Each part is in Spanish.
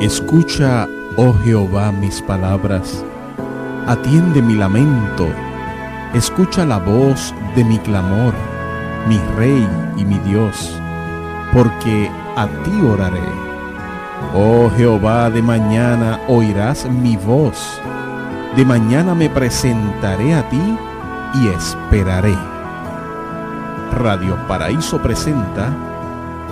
Escucha, oh Jehová, mis palabras, atiende mi lamento, escucha la voz de mi clamor, mi Rey y mi Dios, porque a ti oraré. Oh Jehová, de mañana oirás mi voz, de mañana me presentaré a ti y esperaré. Radio Paraíso presenta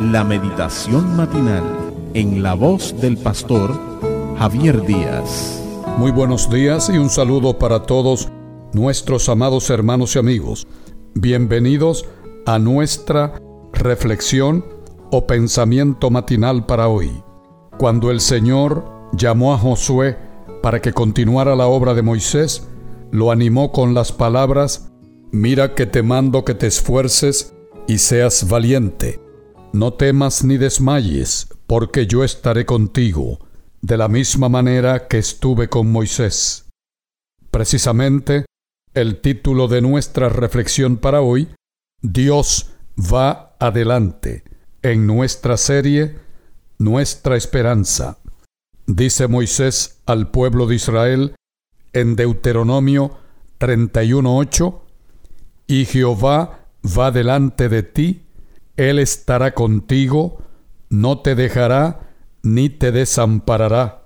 la meditación matinal en la voz del pastor Javier Díaz. Muy buenos días y un saludo para todos nuestros amados hermanos y amigos. Bienvenidos a nuestra reflexión o pensamiento matinal para hoy. Cuando el Señor llamó a Josué para que continuara la obra de Moisés, lo animó con las palabras, Mira que te mando que te esfuerces y seas valiente. No temas ni desmayes, porque yo estaré contigo, de la misma manera que estuve con Moisés. Precisamente, el título de nuestra reflexión para hoy, Dios va adelante, en nuestra serie, Nuestra Esperanza. Dice Moisés al pueblo de Israel en Deuteronomio 31.8, y Jehová va delante de ti, Él estará contigo, no te dejará ni te desamparará.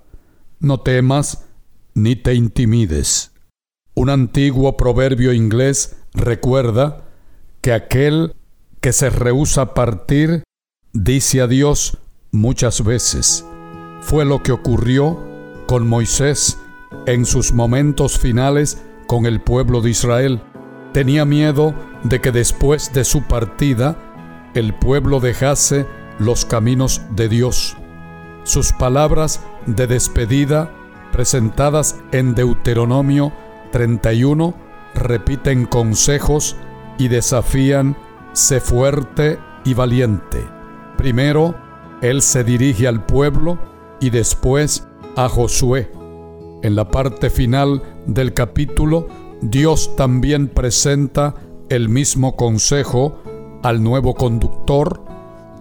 No temas ni te intimides. Un antiguo proverbio inglés recuerda que aquel que se rehúsa a partir dice adiós muchas veces. Fue lo que ocurrió con Moisés en sus momentos finales con el pueblo de Israel. Tenía miedo de que después de su partida el pueblo dejase los caminos de Dios. Sus palabras de despedida, presentadas en Deuteronomio 31, repiten consejos y desafían, sé fuerte y valiente. Primero, él se dirige al pueblo y después a Josué. En la parte final del capítulo, Dios también presenta el mismo consejo al nuevo conductor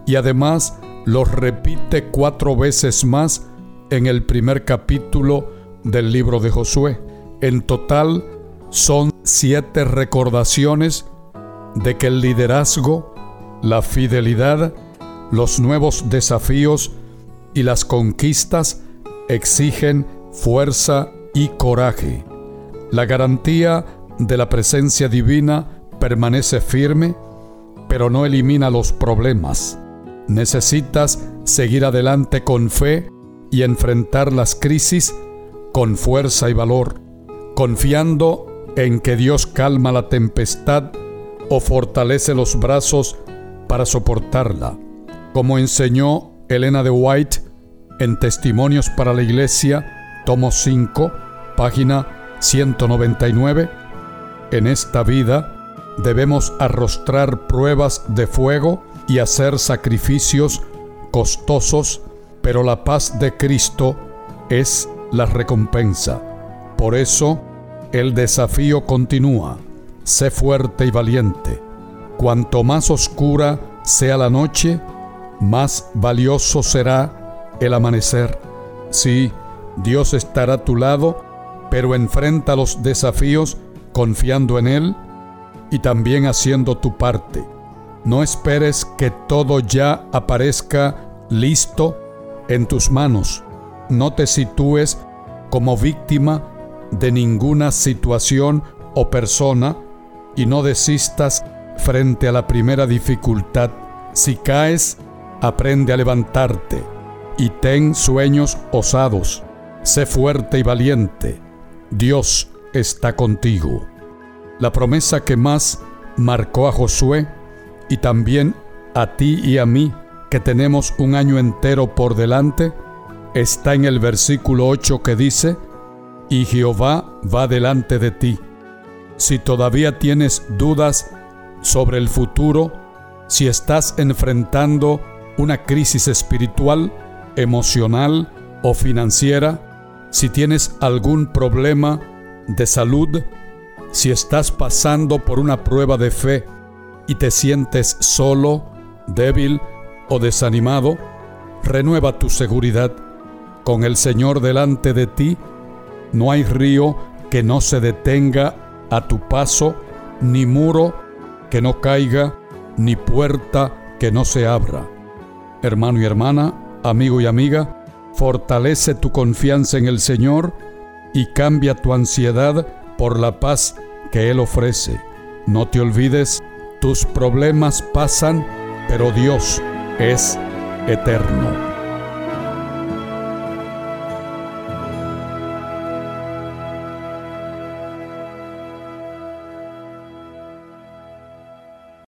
y además los repite cuatro veces más en el primer capítulo del libro de Josué. En total son siete recordaciones de que el liderazgo, la fidelidad, los nuevos desafíos y las conquistas exigen fuerza y coraje. La garantía de la presencia divina permanece firme, pero no elimina los problemas. Necesitas seguir adelante con fe y enfrentar las crisis con fuerza y valor, confiando en que Dios calma la tempestad o fortalece los brazos para soportarla. Como enseñó Elena de White en Testimonios para la Iglesia, tomo 5, página 199, en esta vida debemos arrostrar pruebas de fuego y hacer sacrificios costosos, pero la paz de Cristo es la recompensa. Por eso, el desafío continúa. Sé fuerte y valiente. Cuanto más oscura sea la noche, más valioso será el amanecer. Sí, Dios estará a tu lado pero enfrenta los desafíos confiando en Él y también haciendo tu parte. No esperes que todo ya aparezca listo en tus manos. No te sitúes como víctima de ninguna situación o persona y no desistas frente a la primera dificultad. Si caes, aprende a levantarte y ten sueños osados. Sé fuerte y valiente Dios está contigo. La promesa que más marcó a Josué y también a ti y a mí, que tenemos un año entero por delante, está en el versículo 8 que dice, y Jehová va delante de ti. Si todavía tienes dudas sobre el futuro, si estás enfrentando una crisis espiritual, emocional o financiera, si tienes algún problema de salud, si estás pasando por una prueba de fe y te sientes solo, débil o desanimado, renueva tu seguridad. Con el Señor delante de ti, no hay río que no se detenga a tu paso, ni muro que no caiga, ni puerta que no se abra. Hermano y hermana, amigo y amiga, fortalece tu confianza en el Señor y cambia tu ansiedad por la paz que Él ofrece. No te olvides, tus problemas pasan, pero Dios es eterno.